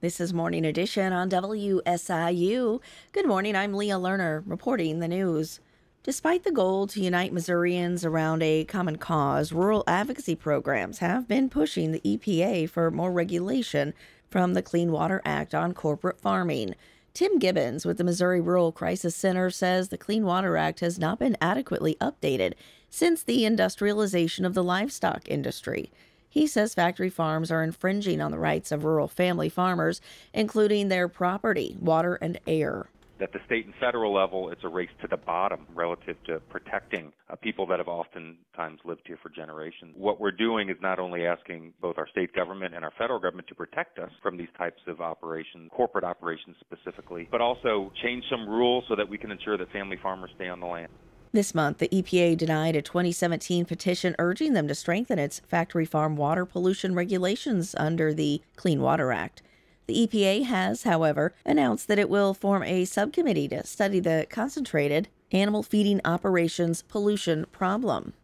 This is Morning Edition on WSIU. Good morning, I'm Leah Lerner reporting the news. Despite the goal to unite Missourians around a common cause, rural advocacy programs have been pushing the EPA for more regulation from the Clean Water Act on corporate farming. Tim Gibbons with the Missouri Rural Crisis Center says the Clean Water Act has not been adequately updated since the industrialization of the livestock industry. He says factory farms are infringing on the rights of rural family farmers, including their property, water, and air at the state and federal level, it's a race to the bottom relative to protecting uh, people that have oftentimes lived here for generations. What we're doing is not only asking both our state government and our federal government to protect us from these types of operations, corporate operations specifically, but also change some rules so that we can ensure that family farmers stay on the land. This month, the EPA denied a 2017 petition urging them to strengthen its factory farm water pollution regulations under the Clean Water Act. The EPA has, however, announced that it will form a subcommittee to study the concentrated animal feeding operations pollution problem.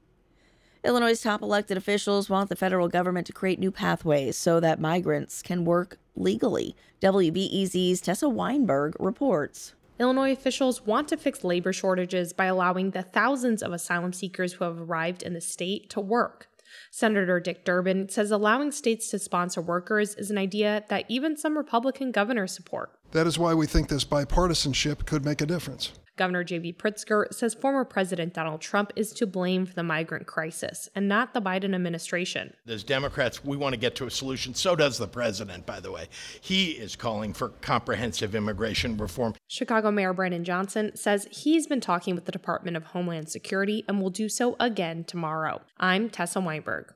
Illinois' top elected officials want the federal government to create new pathways so that migrants can work legally. WBEZ's Tessa Weinberg reports. Illinois officials want to fix labor shortages by allowing the thousands of asylum seekers who have arrived in the state to work. Senator Dick Durbin says allowing states to sponsor workers is an idea that even some Republican governors support. That is why we think this bipartisanship could make a difference. Governor J.B. Pritzker says former President Donald Trump is to blame for the migrant crisis and not the Biden administration. As Democrats, we want to get to a solution. So does the president, by the way. He is calling for comprehensive immigration reform. Chicago Mayor Brandon Johnson says he's been talking with the Department of Homeland Security and will do so again tomorrow. I'm Tessa Weinberg.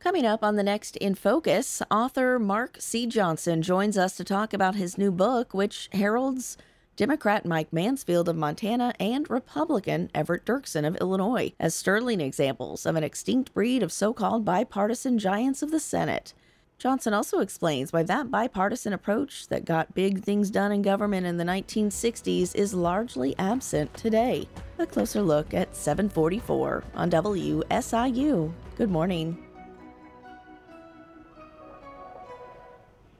Coming up on the next In Focus, author Mark C. Johnson joins us to talk about his new book, which heralds Democrat Mike Mansfield of Montana and Republican Everett Dirksen of Illinois as sterling examples of an extinct breed of so called bipartisan giants of the Senate. Johnson also explains why that bipartisan approach that got big things done in government in the 1960s is largely absent today. A closer look at 744 on WSIU. Good morning.